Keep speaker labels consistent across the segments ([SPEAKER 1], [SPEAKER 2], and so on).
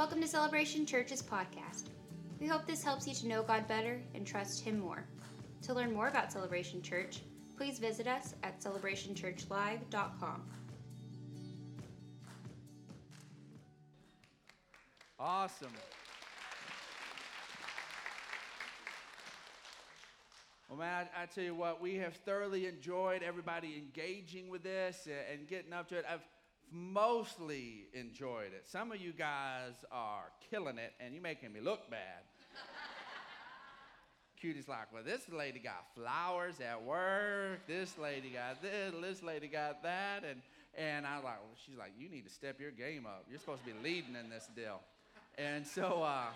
[SPEAKER 1] Welcome to Celebration Church's podcast. We hope this helps you to know God better and trust Him more. To learn more about Celebration Church, please visit us at celebrationchurchlive.com.
[SPEAKER 2] Awesome. Well, man, I, I, tell you what, we have thoroughly enjoyed everybody engaging with this and, and getting up to it. I've mostly enjoyed it. Some of you guys are killing it, and you're making me look bad. Cutie's like, well, this lady got flowers at work. This lady got this. This lady got that. And, and I was like, well, she's like, you need to step your game up. You're supposed to be leading in this deal. And so, uh,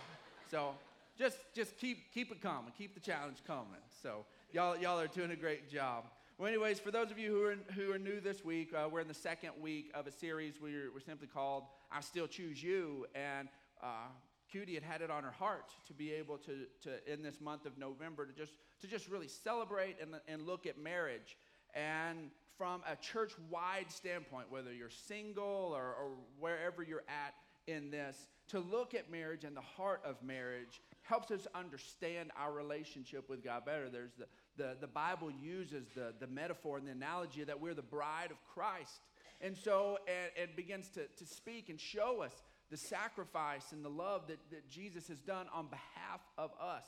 [SPEAKER 2] so just, just keep, keep it coming. Keep the challenge coming. So y'all, y'all are doing a great job. Well, anyways, for those of you who are, who are new this week, uh, we're in the second week of a series we're, we're simply called I Still Choose You. And uh, Cutie had had it on her heart to be able to, to in this month of November, to just, to just really celebrate and, and look at marriage. And from a church wide standpoint, whether you're single or, or wherever you're at in this, to look at marriage and the heart of marriage helps us understand our relationship with God better. There's the, the, the Bible uses the, the metaphor and the analogy that we're the bride of Christ. And so it, begins to, to speak and show us the sacrifice and the love that, that Jesus has done on behalf of us.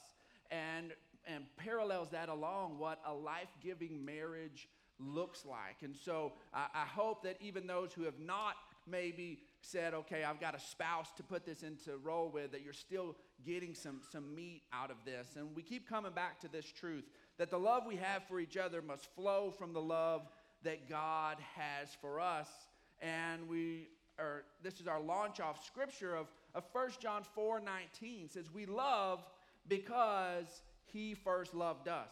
[SPEAKER 2] And, and parallels that along what a life giving marriage looks like. And so I, I hope that even those who have not maybe said, okay, I've got a spouse to put this into role with, that you're still getting some, some meat out of this. And we keep coming back to this truth that the love we have for each other must flow from the love that God has for us. And we are, this is our launch off scripture of, of 1 John 4 19 says, We love because he first loved us.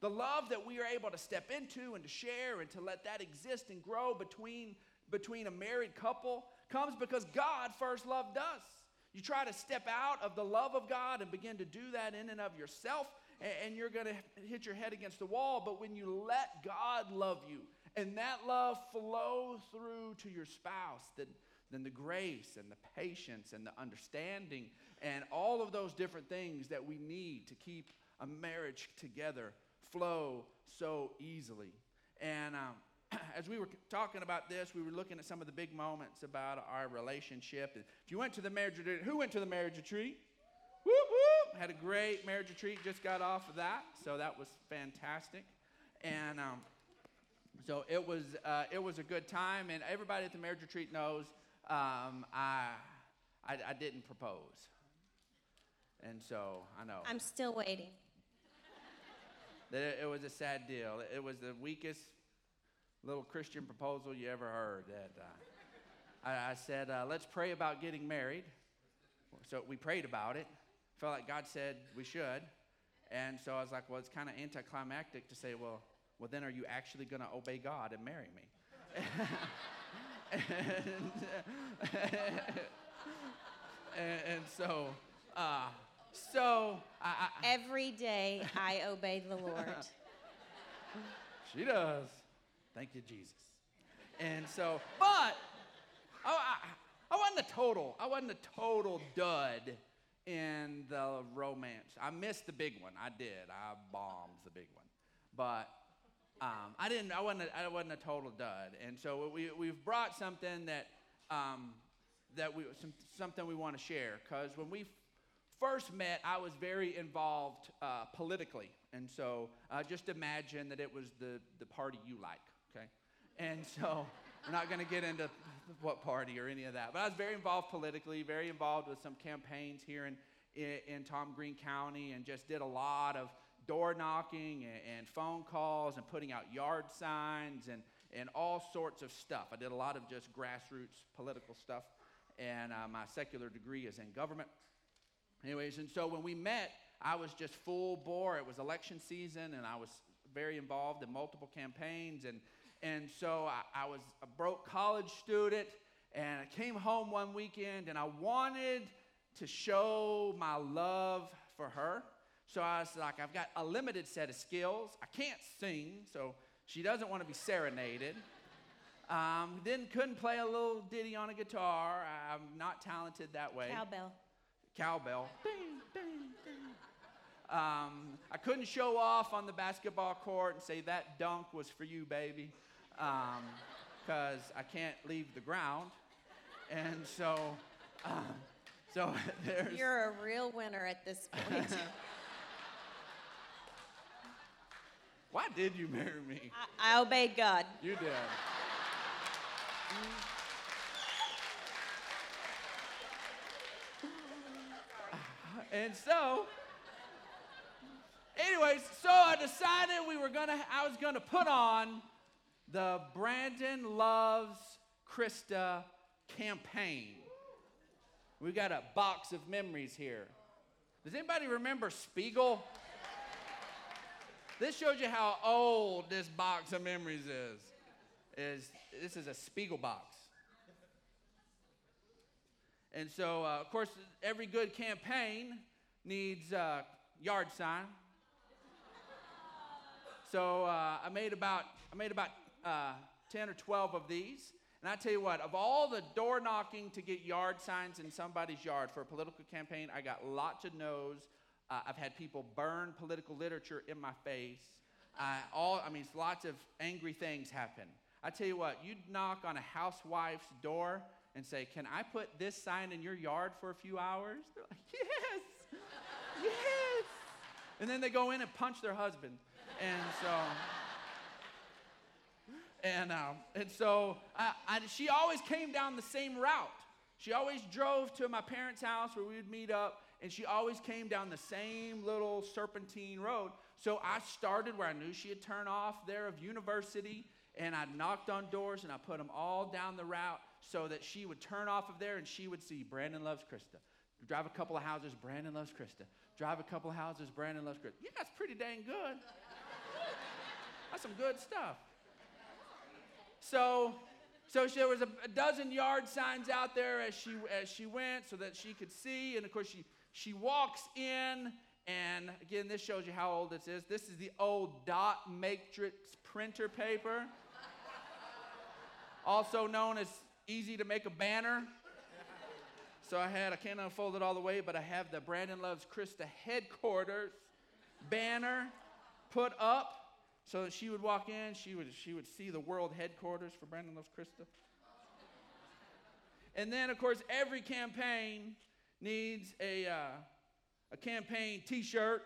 [SPEAKER 2] The love that we are able to step into and to share and to let that exist and grow between, between a married couple comes because God first loved us. You try to step out of the love of God and begin to do that in and of yourself, and you're going to hit your head against the wall. But when you let God love you and that love flow through to your spouse, then, then the grace and the patience and the understanding and all of those different things that we need to keep a marriage together flow so easily. And um, as we were talking about this, we were looking at some of the big moments about our relationship. If you went to the marriage retreat, who went to the marriage retreat? Whoop. Had a great marriage retreat, just got off of that. So that was fantastic. And um, so it was, uh, it was a good time. And everybody at the marriage retreat knows um, I, I, I didn't propose. And so I know.
[SPEAKER 3] I'm still waiting.
[SPEAKER 2] That it, was a sad deal. It was the weakest little Christian proposal you ever heard. That uh, I, I, said, uh, let's pray about getting married. So we prayed about it felt like God said we should. And so I was like, well, it's kind of anticlimactic to say, well, well, then are you actually going to obey God and marry me? and, and, and, so, uh, so I, I,
[SPEAKER 3] every day I obey the Lord.
[SPEAKER 2] she does. Thank you, Jesus. And so, but I, I, I wasn't a total. I wasn't a total dud in the romance. I missed the big one. I did. I bombed the big one. But um, I didn't. I wasn't. A, I wasn't a total dud. And so we we've brought something that um, that we some, something we want to share because when we first met, I was very involved uh, politically, and so uh, just imagine that it was the the party you like. Okay, and so. We're not going to get into what party or any of that. But I was very involved politically, very involved with some campaigns here in, in, in Tom Green County, and just did a lot of door knocking and, and, phone calls and putting out yard signs and, and all sorts of stuff. I did a lot of just grassroots political stuff, and uh, my secular degree is in government. Anyways, and so when we met, I was just full bore. It was election season, and I was very involved in multiple campaigns and and so I, I was a broke college student, and I came home one weekend, and I wanted to show my love for her. So I was like, I've got a limited set of skills. I can't sing, so she doesn't want to be serenaded. Um, then couldn't play a little ditty on a guitar. I'm not talented that way.
[SPEAKER 3] Cowbell.
[SPEAKER 2] Cowbell. Ding, ding, ding. Um, I couldn't show off on the basketball court and say that dunk was for you, baby, because I can't leave the ground. And so, um, so there's.
[SPEAKER 3] You're a real winner at this point.
[SPEAKER 2] Why did you marry me?
[SPEAKER 3] I, I obeyed God.
[SPEAKER 2] You did. And so, anyways, so I decided we were gonna, I was gonna put on the Brandon Loves Krista campaign. We got a box of memories here. Does anybody remember Spiegel? This shows you how old this box of memories is. Is this is a Spiegel box. And so, uh, of course, every good campaign needs a yard sign. So uh, I made about I made about uh, ten or twelve of these. And I tell you what, of all the door knocking to get yard signs in somebody's yard for a political campaign, I got lots of no's. Uh, I've had people burn political literature in my face. Uh, all I mean, lots of angry things happen. I tell you what, you knock on a housewife's door and say, "Can I put this sign in your yard for a few hours?" They're like, "Yes, yes," and then they go in and punch their husband, and so. And, um, and so I, I, she always came down the same route. She always drove to my parents' house where we would meet up, and she always came down the same little serpentine road. So I started where I knew she'd turn off there of university, and I knocked on doors and I put them all down the route so that she would turn off of there and she would see Brandon loves Krista. Drive a couple of houses, Brandon loves Krista. Drive a couple of houses, Brandon loves Krista. Yeah, that's pretty dang good. That's some good stuff. So, so there was a, a, dozen yard signs out there as she as she went, so that she could see. And of course, she she walks in, and again, this shows you how old this is. This is the old dot matrix printer paper, also known as easy to make a banner. So I had I can't unfold it all the way, but I have the Brandon Loves Krista headquarters banner put up so she would walk in, she would, she would see the world headquarters for Brandon Loves Krista. And then, of course, every campaign needs a, uh, a campaign t shirt.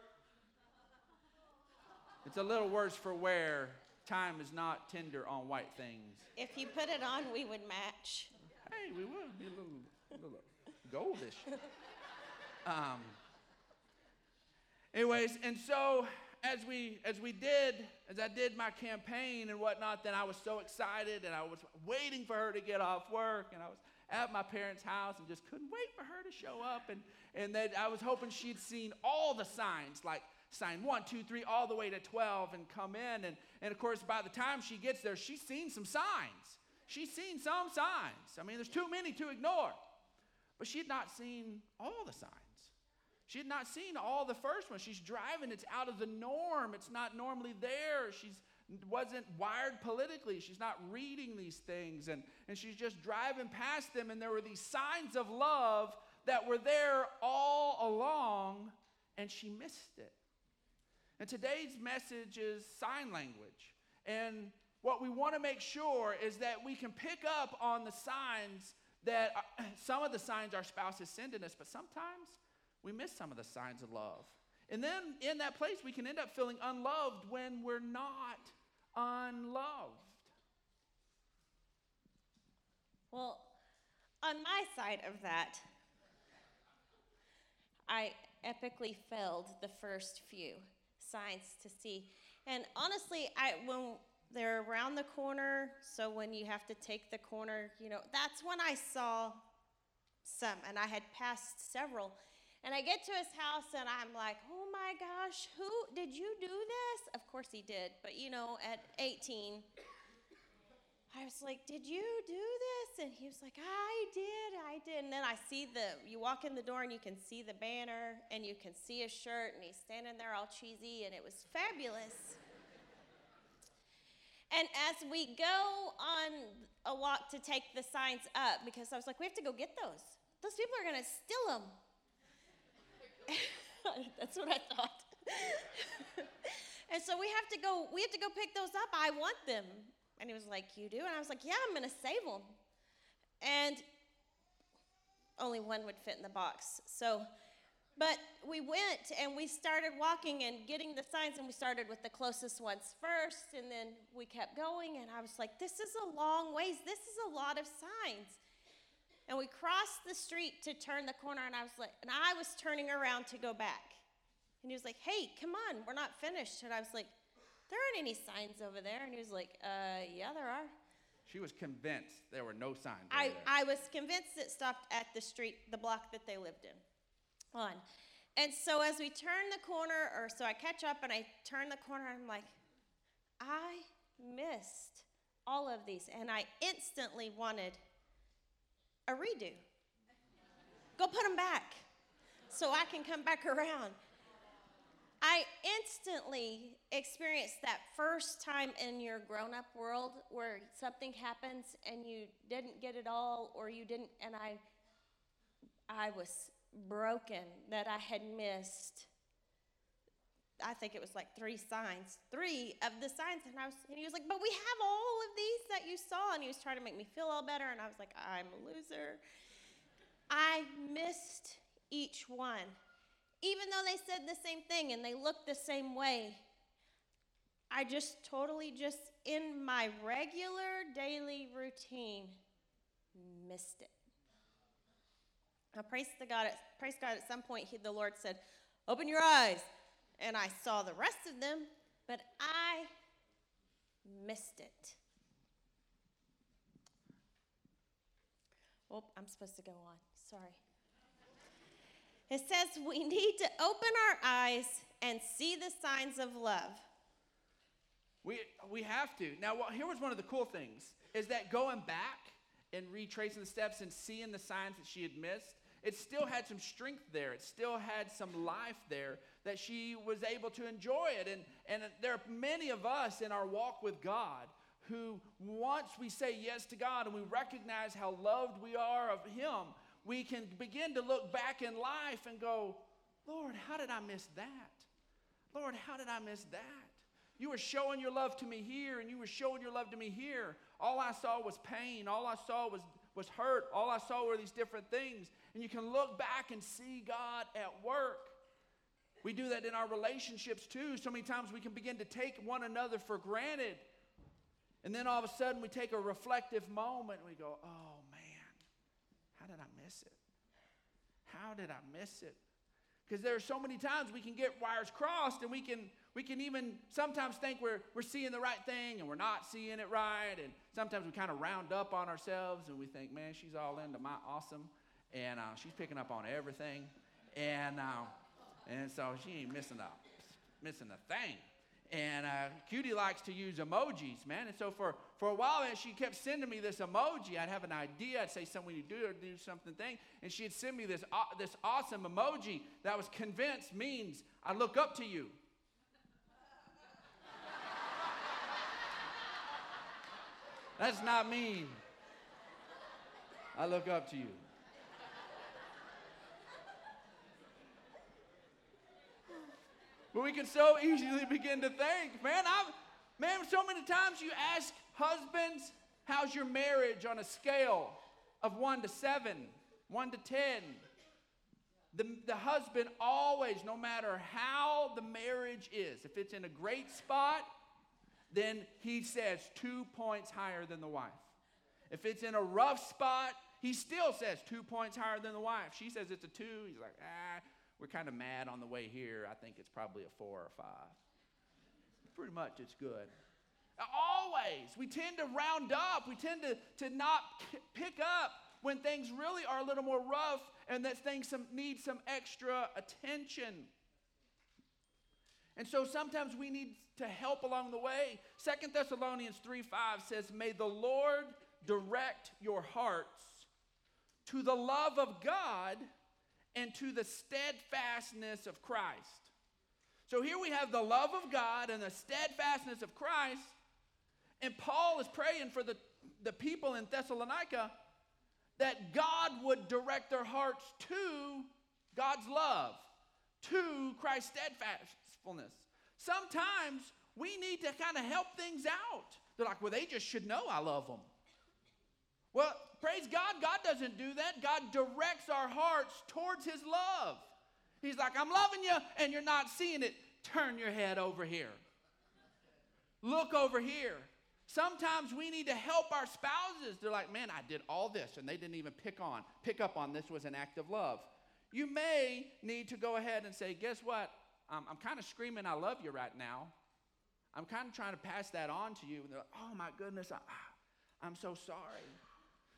[SPEAKER 2] It's a little worse for wear. Time is not tender on white things.
[SPEAKER 3] If you put it on, we would match.
[SPEAKER 2] Hey, we would be a little, a little goldish. Um, anyways, and so as we as we did as I did my campaign and whatnot, then I was so excited and I was waiting for her to get off work and I was at my parents' house and just couldn't wait for her to show up and and that I was hoping she'd seen all the signs like sign one, two, three, all the way to 12 and come in. And, and of course, by the time she gets there, she's seen some signs. She's seen some signs. I mean, there's too many to ignore. But she had not seen all the signs. She had not seen all the first ones. She's driving, it's out of the norm. It's not normally there. She's wasn't wired politically. She's not reading these things. And, and she's just driving past them, and there were these signs of love that were there all along, and she missed it. And today's message is sign language. And what we want to make sure is that we can pick up on the signs that some of the signs our spouse is sending us, but sometimes we miss some of the signs of love. And then in that place, we can end up feeling unloved when we're not unloved.
[SPEAKER 3] Well, on my side of that, I epically failed the first few signs to see. And honestly, I when they're around the corner, so when you have to take the corner, you know, that's when I saw some, and I had passed several. And I get to his house and I'm like, oh my gosh, who did you do this? Of course he did, but you know, at 18, I was like, did you do this? And he was like, I did, I did. And then I see the, you walk in the door and you can see the banner and you can see his shirt and he's standing there all cheesy and it was fabulous. And as we go on a walk to take the signs up because I was like, we have to go get those. Those people are going to steal them. That's what I thought. and so we have to go. We have to go pick those up. I want them. And he was like, "You do?" And I was like, "Yeah, I'm going to save them." And only one would fit in the box. So, but we went and we started walking and getting the signs, and we started with the closest ones first, and then we kept going. And I was like, "This is a long ways. This is a lot of signs." And we crossed the street to turn the corner, and I was like, and I was turning around to go back. And he was like, hey, come on, we're not finished. And I was like, there aren't any signs over there. And he was like, uh, yeah, there are.
[SPEAKER 2] She was convinced there were no signs.
[SPEAKER 3] I,
[SPEAKER 2] over there.
[SPEAKER 3] I was convinced it stopped at the street, the block that they lived in. On. And so as we turn the corner, or so I catch up and I turn the corner, I'm like, I missed all of these. And I instantly wanted a redo. Go put them back so I can come back around. I instantly experienced that first time in your grown up world where something happens and you didn't get it all or you didn't and I I was broken that I had missed I think it was like three signs, three of the signs, and I was, and he was like, "But we have all of these that you saw," and he was trying to make me feel all better, and I was like, "I'm a loser." I missed each one, even though they said the same thing and they looked the same way. I just totally just in my regular daily routine missed it. Now, praise the God. At, praise God. At some point, he, the Lord said, "Open your eyes." And I saw the rest of them, but I missed it. Oh, I'm supposed to go on. Sorry. It says we need to open our eyes and see the signs of love.
[SPEAKER 2] We, we have to. Now, well, here was one of the cool things is that going back and retracing the steps and seeing the signs that she had missed, it still had some strength there. It still had some life there that she was able to enjoy it. And, and there are many of us in our walk with God who, once we say yes to God and we recognize how loved we are of Him, we can begin to look back in life and go, Lord, how did I miss that? Lord, how did I miss that? You were showing your love to me here, and you were showing your love to me here. All I saw was pain. All I saw was, was hurt. All I saw were these different things. And you can look back and see God at work. We do that in our relationships too. So many times we can begin to take one another for granted. And then all of a sudden we take a reflective moment and we go, oh man, how did I miss it? How did I miss it? Because there are so many times we can get wires crossed and we can we can even sometimes think we're we're seeing the right thing and we're not seeing it right. And sometimes we kind of round up on ourselves and we think, man, she's all into my awesome and uh, she's picking up on everything. And uh, and so she ain't missing a, missing a thing. And uh, Cutie likes to use emojis, man. And so for, for a while, she kept sending me this emoji. I'd have an idea. I'd say something to do or do something thing. And she'd send me this, uh, this awesome emoji that was convinced means I look up to you. That's not mean. I look up to you. But we can so easily begin to think, man, I've, man, so many times you ask husbands, how's your marriage on a scale of one to seven, one to ten? The, the husband always, no matter how the marriage is, if it's in a great spot, then he says two points higher than the wife. If it's in a rough spot, he still says two points higher than the wife. She says it's a two. He's like, ah, we're kind of mad on the way here. I think it's probably a four or five. Pretty much it's good. Always, we tend to round up. We tend to, to not pick up when things really are a little more rough and that things some, need some extra attention. And so sometimes we need to help along the way. Second Thessalonians 3 5 says, May the Lord direct your hearts to the love of God and to the steadfastness of Christ. So here we have the love of God and the steadfastness of Christ. And Paul is praying for the, the people in Thessalonica that God would direct their hearts to God's love, to Christ's steadfastness. Sometimes we need to kind of help things out. They're like, well, they just should know I love them. Well, praise God, God doesn't do that. God directs our hearts towards His love. He's like, I'm loving you, and you're not seeing it. Turn your head over here. Look over here. Sometimes we need to help our spouses. They're like, man, I did all this, and they didn't even pick on, pick up on this was an act of love. You may need to go ahead and say, guess what? Um, I'm kind of screaming, I love you right now. I'm kind of trying to pass that on to you. And they're like, oh my goodness, I, I'm so sorry.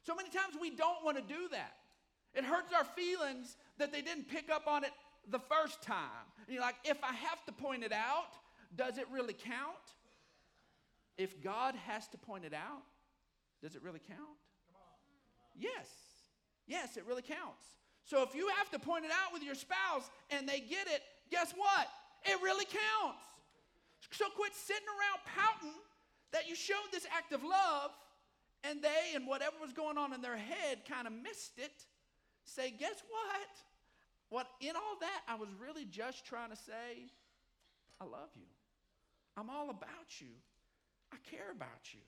[SPEAKER 2] So many times we don't want to do that. It hurts our feelings that they didn't pick up on it the first time. And you're like, if I have to point it out, does it really count? If God has to point it out, does it really count? Yes. Yes, it really counts. So if you have to point it out with your spouse and they get it, guess what? It really counts. So quit sitting around pouting that you showed this act of love and they and whatever was going on in their head kind of missed it. Say, guess what? What in all that I was really just trying to say, I love you. I'm all about you. I care about you.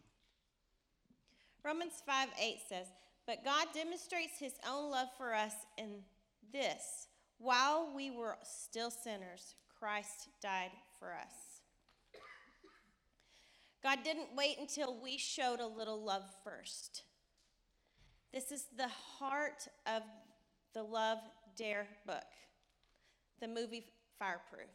[SPEAKER 3] Romans 5 8 says, But God demonstrates his own love for us in this while we were still sinners, Christ died for us. God didn't wait until we showed a little love first. This is the heart of the Love Dare book, the movie Fireproof.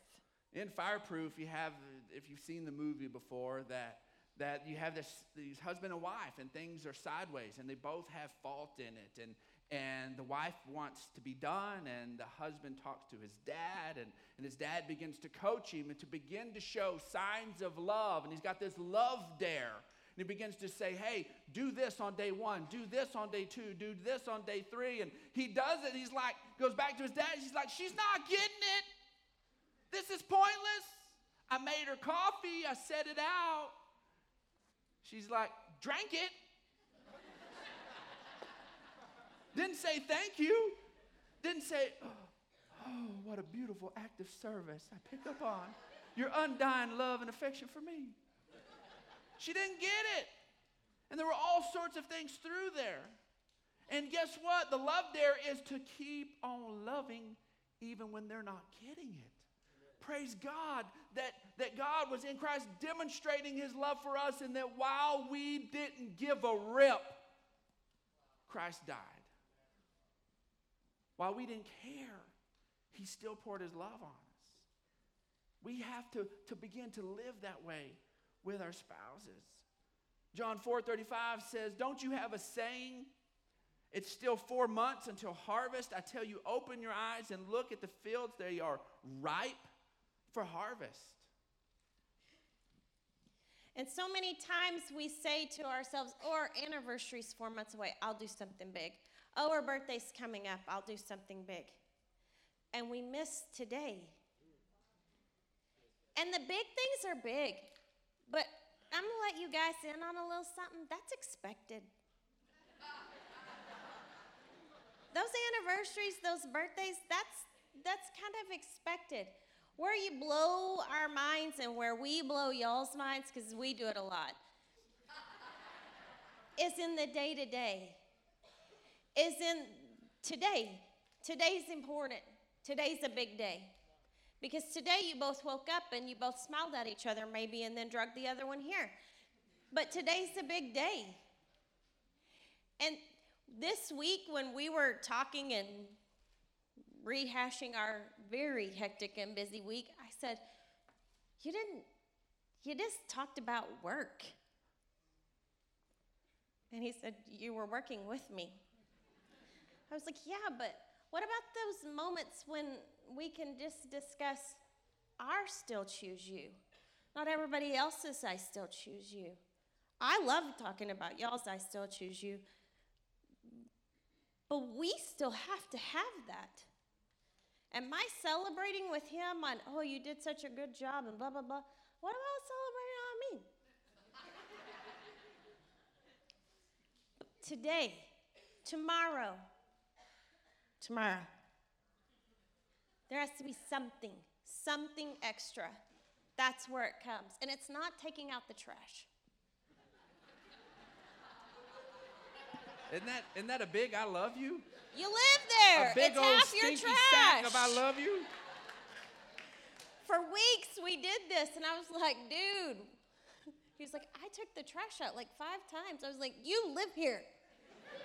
[SPEAKER 2] In Fireproof, you have, if you've seen the movie before, that that you have this these husband and wife and things are sideways and they both have fault in it and and the wife wants to be done and the husband talks to his dad and, and his dad begins to coach him and to begin to show signs of love and he's got this love dare. And he begins to say hey do this on day one do this on day two do this on day three. And he does it. He's like goes back to his dad. He's like she's not getting it. This is pointless. I made her coffee. I set it out. She's like drank it Didn't say thank you. Didn't say, oh, oh, what a beautiful act of service I picked up on. Your undying love and affection for me. She didn't get it. And there were all sorts of things through there. And guess what? The love there is to keep on loving even when they're not getting it. Praise God that, that God was in Christ demonstrating his love for us, and that while we didn't give a rip, Christ died. While we didn't care, He still poured His love on us. We have to, to begin to live that way with our spouses. John 4 35 says, Don't you have a saying? It's still four months until harvest. I tell you, open your eyes and look at the fields. They are ripe for harvest.
[SPEAKER 3] And so many times we say to ourselves, oh, our anniversary's four months away, I'll do something big. Oh, her birthday's coming up. I'll do something big. And we miss today. And the big things are big. But I'm to let you guys in on a little something. That's expected. those anniversaries, those birthdays, that's, that's kind of expected. Where you blow our minds and where we blow y'all's minds, because we do it a lot, is in the day to day is in today. Today's important. Today's a big day. Because today you both woke up and you both smiled at each other, maybe, and then drug the other one here. But today's a big day. And this week, when we were talking and rehashing our very hectic and busy week, I said, You didn't, you just talked about work. And he said, You were working with me. I was like, yeah, but what about those moments when we can just discuss our still choose you? Not everybody else's I still choose you. I love talking about y'all's I still choose you. But we still have to have that. Am I celebrating with him on, oh, you did such a good job and blah, blah, blah? What about celebrating on me? today, tomorrow, tomorrow. There has to be something, something extra. That's where it comes. And it's not taking out the trash.
[SPEAKER 2] Isn't that, isn't that a big I love you?
[SPEAKER 3] You live there.
[SPEAKER 2] A big
[SPEAKER 3] it's
[SPEAKER 2] old
[SPEAKER 3] half your
[SPEAKER 2] stinky
[SPEAKER 3] trash.
[SPEAKER 2] sack of I love you?
[SPEAKER 3] For weeks we did this, and I was like, dude. He was like, I took the trash out like five times. I was like, you live here.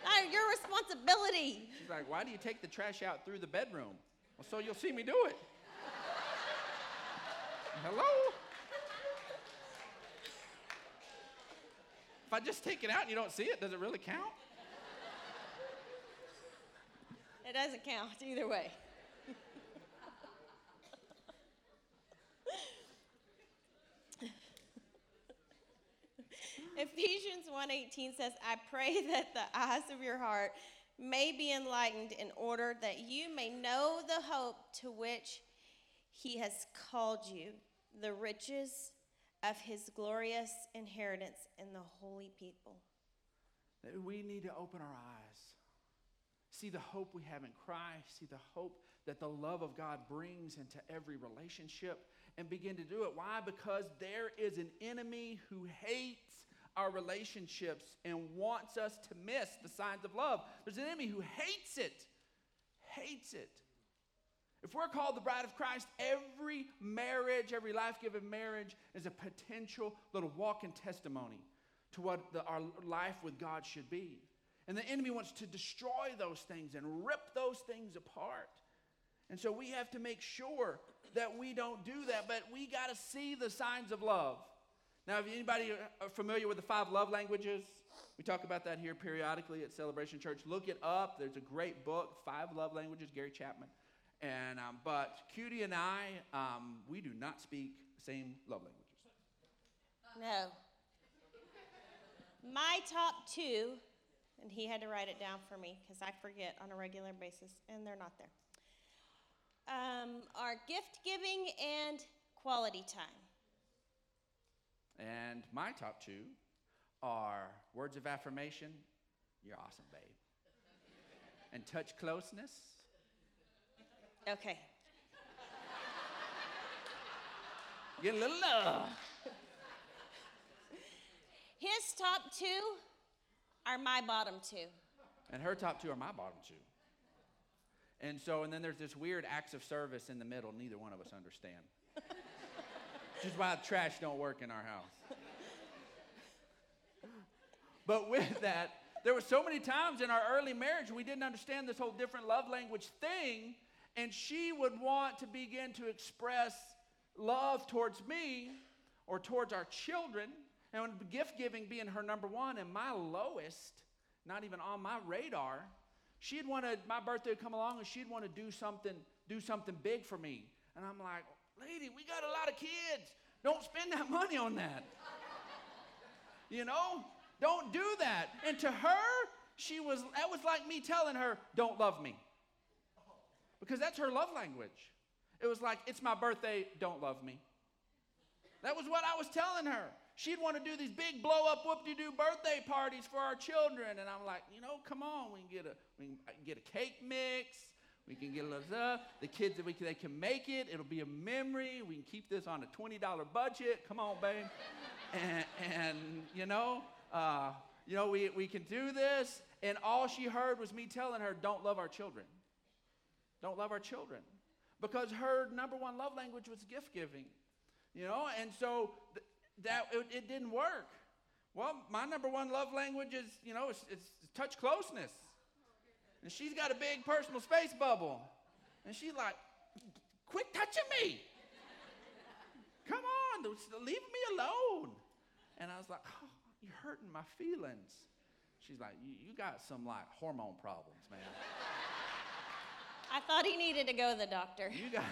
[SPEAKER 3] Not your responsibility.
[SPEAKER 2] She's like, why do you take the trash out through the bedroom? Well, so you'll see me do it. Hello? If I just take it out and you don't see it, does it really count?
[SPEAKER 3] It doesn't count either way. Ephesians 1:18 says, "I pray that the eyes of your heart may be enlightened in order that you may know the hope to which he has called you, the riches of his glorious inheritance in the holy people."
[SPEAKER 2] That we need to open our eyes. See the hope we have in Christ. See the hope that the love of God brings into every relationship and begin to do it. Why? Because there is an enemy who hates our relationships and wants us to miss the signs of love. There's an enemy who hates it. Hates it. If we're called the bride of Christ, every marriage, every life giving marriage is a potential little walk in testimony to what the, our life with God should be. And the enemy wants to destroy those things and rip those things apart. And so we have to make sure that we don't do that, but we got to see the signs of love. Now, if anybody are familiar with the five love languages, we talk about that here periodically at Celebration Church. Look it up. There's a great book, Five Love Languages, Gary Chapman. And um, but Cutie and I, um, we do not speak the same love languages.
[SPEAKER 3] No. My top two, and he had to write it down for me because I forget on a regular basis, and they're not there, um, are gift giving and quality time.
[SPEAKER 2] And my top two are words of affirmation. You're awesome, babe. and touch closeness.
[SPEAKER 3] Okay.
[SPEAKER 2] Get a little love.
[SPEAKER 3] His top two are my bottom two.
[SPEAKER 2] And her top two are my bottom two. And so, and then there's this weird acts of service in the middle, neither one of us understand. Which is why trash don't work in our house. But with that, there were so many times in our early marriage we didn't understand this whole different love language thing, and she would want to begin to express love towards me or towards our children, and gift giving being her number one and my lowest, not even on my radar. She'd wanted my birthday to come along and she'd want to do something, do something big for me. And I'm like, lady, we got a lot of kids. Don't spend that money on that. you know? Don't do that. And to her, she was that was like me telling her, don't love me. Because that's her love language. It was like, it's my birthday, don't love me. That was what I was telling her. She'd want to do these big blow up whoop de doo birthday parties for our children. And I'm like, you know, come on, we can get a, we can get a cake mix. We can get a little stuff. The kids, we can, they can make it. It'll be a memory. We can keep this on a $20 budget. Come on, babe. and, and, you know, uh, you know, we, we can do this. And all she heard was me telling her, don't love our children. Don't love our children. Because her number one love language was gift giving. You know, and so th- that it, it, didn't work. Well, my number one love language is, you know, it's, it's touch closeness. And she's got a big personal space bubble. And she's like, quit touching me. Come on, leave me alone. And I was like, oh, you're hurting my feelings. She's like, you got some like hormone problems, man.
[SPEAKER 3] I thought he needed to go to the doctor.
[SPEAKER 2] You got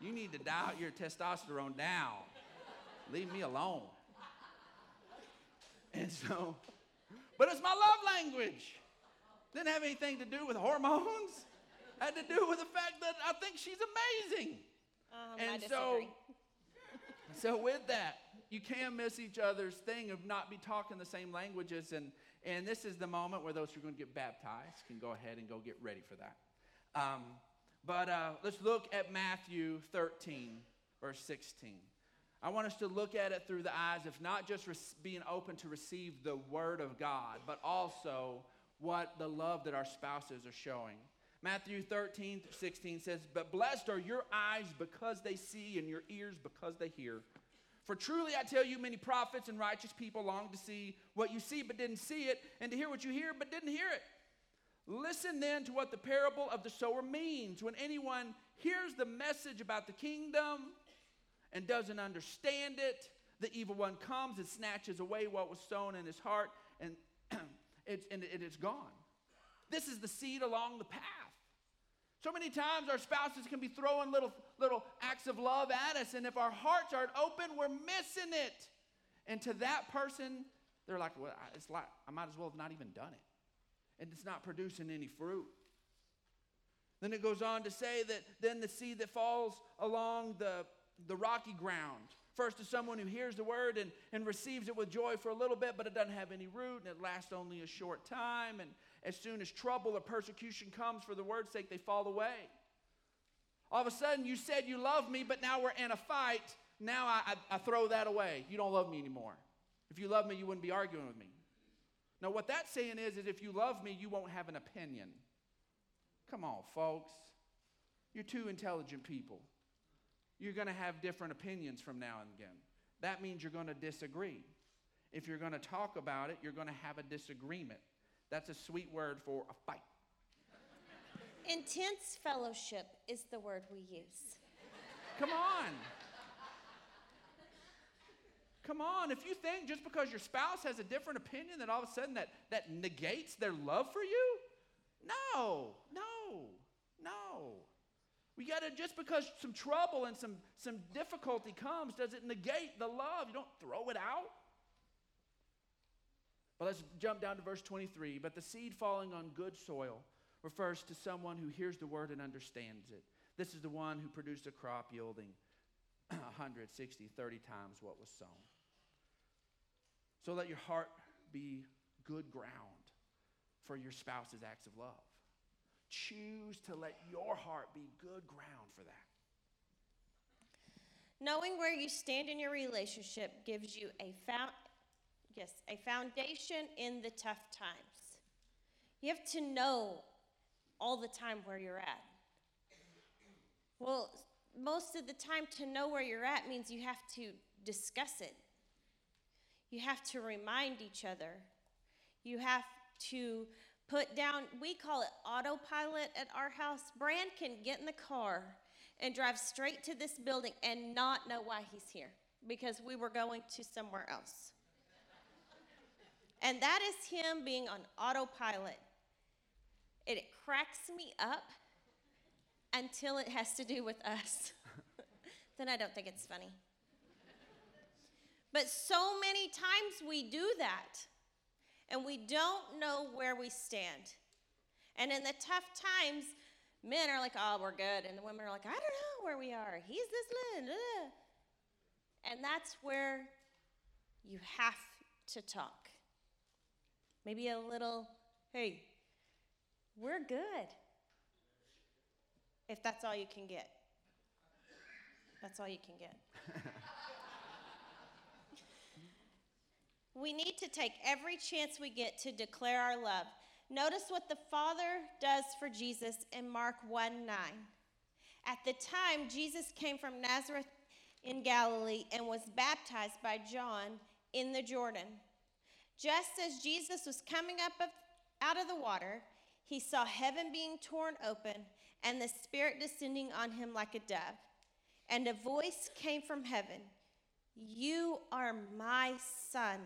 [SPEAKER 2] You need to dial your testosterone down. Leave me alone. And so, but it's my love language. Didn't have anything to do with hormones. Had to do with the fact that I think she's amazing.
[SPEAKER 3] Um,
[SPEAKER 2] and so, so with that, you can't miss each other's thing of not be talking the same languages. And And this is the moment where those who are going to get baptized can go ahead and go get ready for that. Um, but uh, let's look at Matthew 13, verse 16. I want us to look at it through the eyes of not just being open to receive the Word of God, but also what the love that our spouses are showing. Matthew 13, 16 says, But blessed are your eyes because they see, and your ears because they hear. For truly I tell you, many prophets and righteous people long to see what you see but didn't see it, and to hear what you hear but didn't hear it. Listen then to what the parable of the sower means. When anyone hears the message about the kingdom and doesn't understand it, the evil one comes and snatches away what was sown in his heart, and it's, and it's gone. This is the seed along the path. So many times our spouses can be throwing little, little acts of love at us, and if our hearts aren't open, we're missing it. And to that person, they're like, well, it's like, I might as well have not even done it. And it's not producing any fruit. Then it goes on to say that then the seed that falls along the, the rocky ground, first to someone who hears the word and, and receives it with joy for a little bit, but it doesn't have any root and it lasts only a short time. And as soon as trouble or persecution comes for the word's sake, they fall away. All of a sudden, you said you love me, but now we're in a fight. Now I, I, I throw that away. You don't love me anymore. If you love me, you wouldn't be arguing with me. Now, what that's saying is, is if you love me, you won't have an opinion. Come on, folks. You're two intelligent people. You're going to have different opinions from now and again. That means you're going to disagree. If you're going to talk about it, you're going to have a disagreement. That's a sweet word for a fight.
[SPEAKER 3] Intense fellowship is the word we use.
[SPEAKER 2] Come on. Come on. If you think just because your spouse has a different opinion that all of a sudden that, that negates their love for you, no, no, no. We got to, just because some trouble and some, some difficulty comes, does it negate the love? You don't throw it out. But let's jump down to verse 23. But the seed falling on good soil refers to someone who hears the word and understands it. This is the one who produced a crop yielding 100, 60, 30 times what was sown. So let your heart be good ground for your spouse's acts of love. Choose to let your heart be good ground for that.
[SPEAKER 3] Knowing where you stand in your relationship gives you a, found, Yes, a foundation in the tough times. You have to know all the time where you're at. Well, most of the time, to know where you're at means you have to discuss it. You have to remind each other. You have to put down, we call it autopilot at our house. Brand can get in the car and drive straight to this building and not know why he's here because we were going to somewhere else. And that is him being on autopilot. It cracks me up until it has to do with us. then I don't think it's funny. But so many times we do that, and we don't know where we stand. And in the tough times, men are like, oh, we're good. And the women are like, I don't know where we are. He's this, blah, uh. and that's where you have to talk. Maybe a little, hey, we're good. If that's all you can get. That's all you can get. we need to take every chance we get to declare our love. Notice what the Father does for Jesus in Mark 1 9. At the time, Jesus came from Nazareth in Galilee and was baptized by John in the Jordan. Just as Jesus was coming up of, out of the water, he saw heaven being torn open and the Spirit descending on him like a dove. And a voice came from heaven You are my Son,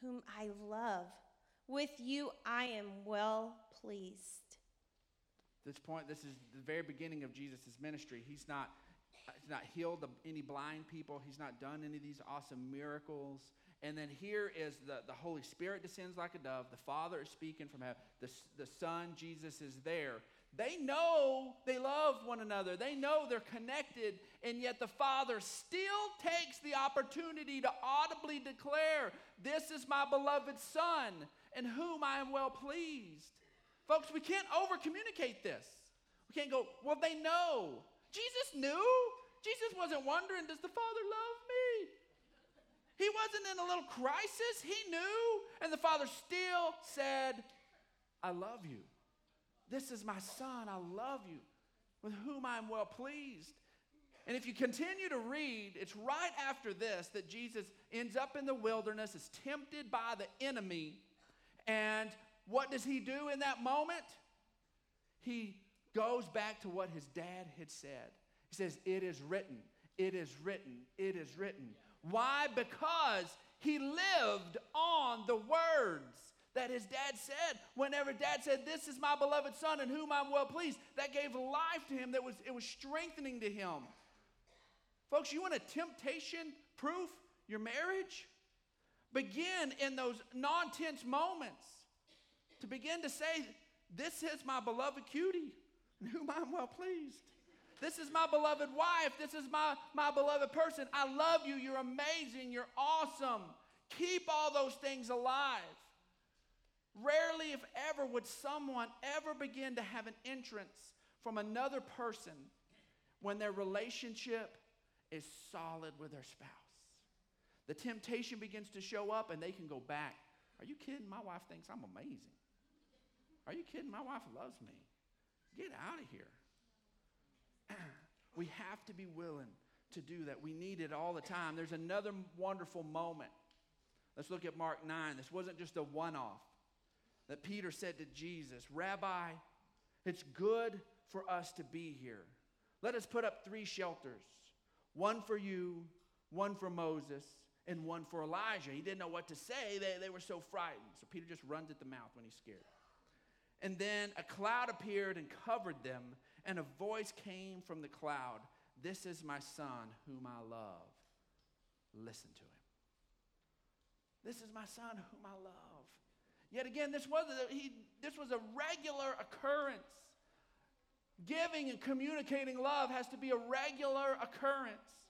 [SPEAKER 3] whom I love. With you I am well pleased.
[SPEAKER 2] This point, this is the very beginning of Jesus' ministry. He's not, he's not healed any blind people, he's not done any of these awesome miracles. And then here is the, the Holy Spirit descends like a dove. The Father is speaking from heaven. The, the Son, Jesus, is there. They know they love one another. They know they're connected. And yet the Father still takes the opportunity to audibly declare, This is my beloved Son. in whom I am well pleased. Folks, we can't over communicate this. We can't go, well, they know. Jesus knew. Jesus wasn't wondering, does the Father love me? He wasn't in a little crisis. He knew. And the Father still said, I love you. This is my Son. I love you, with whom I am well pleased. And if you continue to read, it's right after this that Jesus ends up in the wilderness, is tempted by the enemy. And what does he do in that moment? He goes back to what his dad had said. He says, It is written, it is written, it is written. Why? Because he lived on the words that his dad said. Whenever dad said, This is my beloved son in whom I'm well pleased, that gave life to him, that was, it was strengthening to him. Folks, you want a temptation proof your marriage? Begin in those non tense moments to begin to say, This is my beloved cutie, in whom I'm well pleased. This is my beloved wife. This is my, my beloved person. I love you. You're amazing. You're awesome. Keep all those things alive. Rarely, if ever, would someone ever begin to have an entrance from another person when their relationship is solid with their spouse. The temptation begins to show up and they can go back. Are you kidding? My wife thinks I'm amazing. Are you kidding? My wife loves me. Get out of here. we have to be willing to do that. We need it all the time. There's another wonderful moment. Let's look at Mark 9. This wasn't just a one off. That Peter said to Jesus, Rabbi, it's good for us to be here. Let us put up three shelters one for you, one for Moses, and one for Elijah. He didn't know what to say. They, they were so frightened. So Peter just runs at the mouth when he's scared. And then a cloud appeared and covered them, and a voice came from the cloud This is my son, whom I love. Listen to him. This is my son, whom I love. Yet again, this was a, he, this was a regular occurrence. Giving and communicating love has to be a regular occurrence.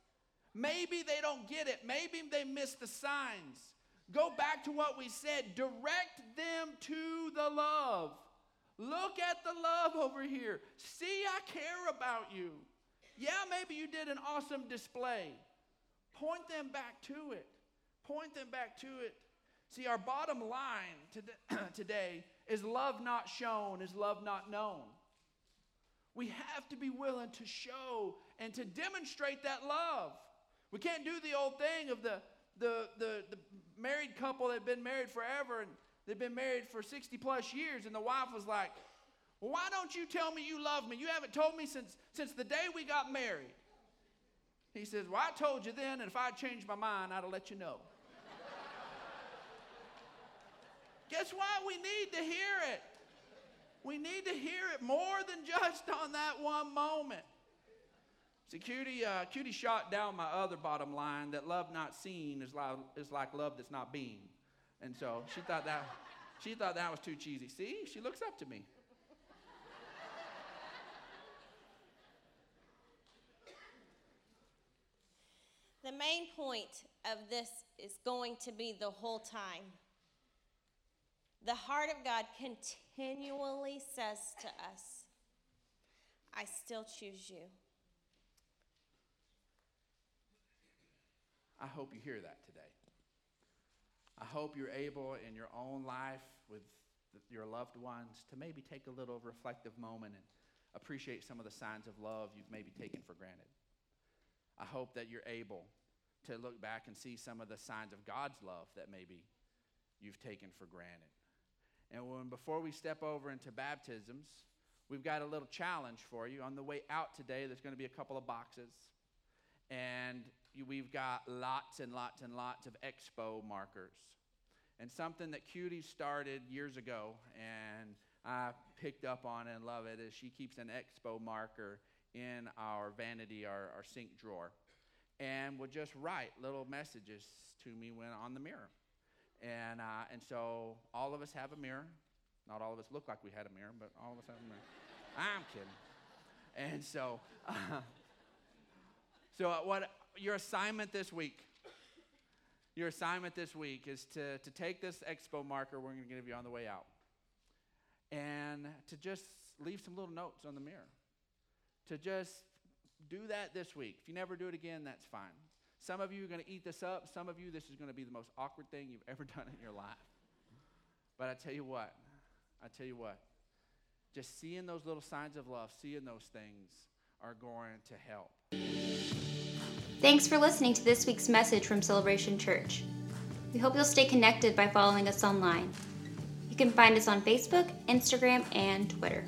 [SPEAKER 2] Maybe they don't get it. Maybe they miss the signs. Go back to what we said. Direct them to the love. Look at the love over here. See, I care about you. Yeah, maybe you did an awesome display. Point them back to it. Point them back to it. See, our bottom line today is love not shown, is love not known. We have to be willing to show and to demonstrate that love. We can't do the old thing of the, the, the, the married couple that had been married forever and they've been married for 60 plus years, and the wife was like, Well, why don't you tell me you love me? You haven't told me since, since the day we got married. He says, Well, I told you then, and if I changed my mind, I'd have let you know. Guess what? We need to hear it. We need to hear it more than just on that one moment. See, Cutie, uh, Cutie shot down my other bottom line that love not seen is like, is like love that's not being. And so she thought that, she thought that was too cheesy. See, she looks up to me.
[SPEAKER 3] The main point of this is going to be the whole time the heart of God continually says to us, I still choose you.
[SPEAKER 2] I hope you hear that today. I hope you're able in your own life with your loved ones to maybe take a little reflective moment and appreciate some of the signs of love you've maybe taken for granted. I hope that you're able to look back and see some of the signs of God's love that maybe you've taken for granted. And when before we step over into baptisms, we've got a little challenge for you. On the way out today, there's going to be a couple of boxes. And we've got lots and lots and lots of expo markers. And something that Cutie started years ago, and I picked up on and love it, is she keeps an expo marker in our vanity, our, our sink drawer, and will just write little messages to me when on the mirror. And, uh, and so all of us have a mirror. Not all of us look like we had a mirror, but all of us have a mirror. I'm kidding. And so, uh, so what your assignment this week your assignment this week is to, to take this expo marker we're going to give you on the way out and to just leave some little notes on the mirror. To just do that this week. If you never do it again, that's fine. Some of you are going to eat this up. Some of you, this is going to be the most awkward thing you've ever done in your life. But I tell you what, I tell you what, just seeing those little signs of love, seeing those things are going to help.
[SPEAKER 1] Thanks for listening to this week's message from Celebration Church. We hope you'll stay connected by following us online. You can find us on Facebook, Instagram, and Twitter.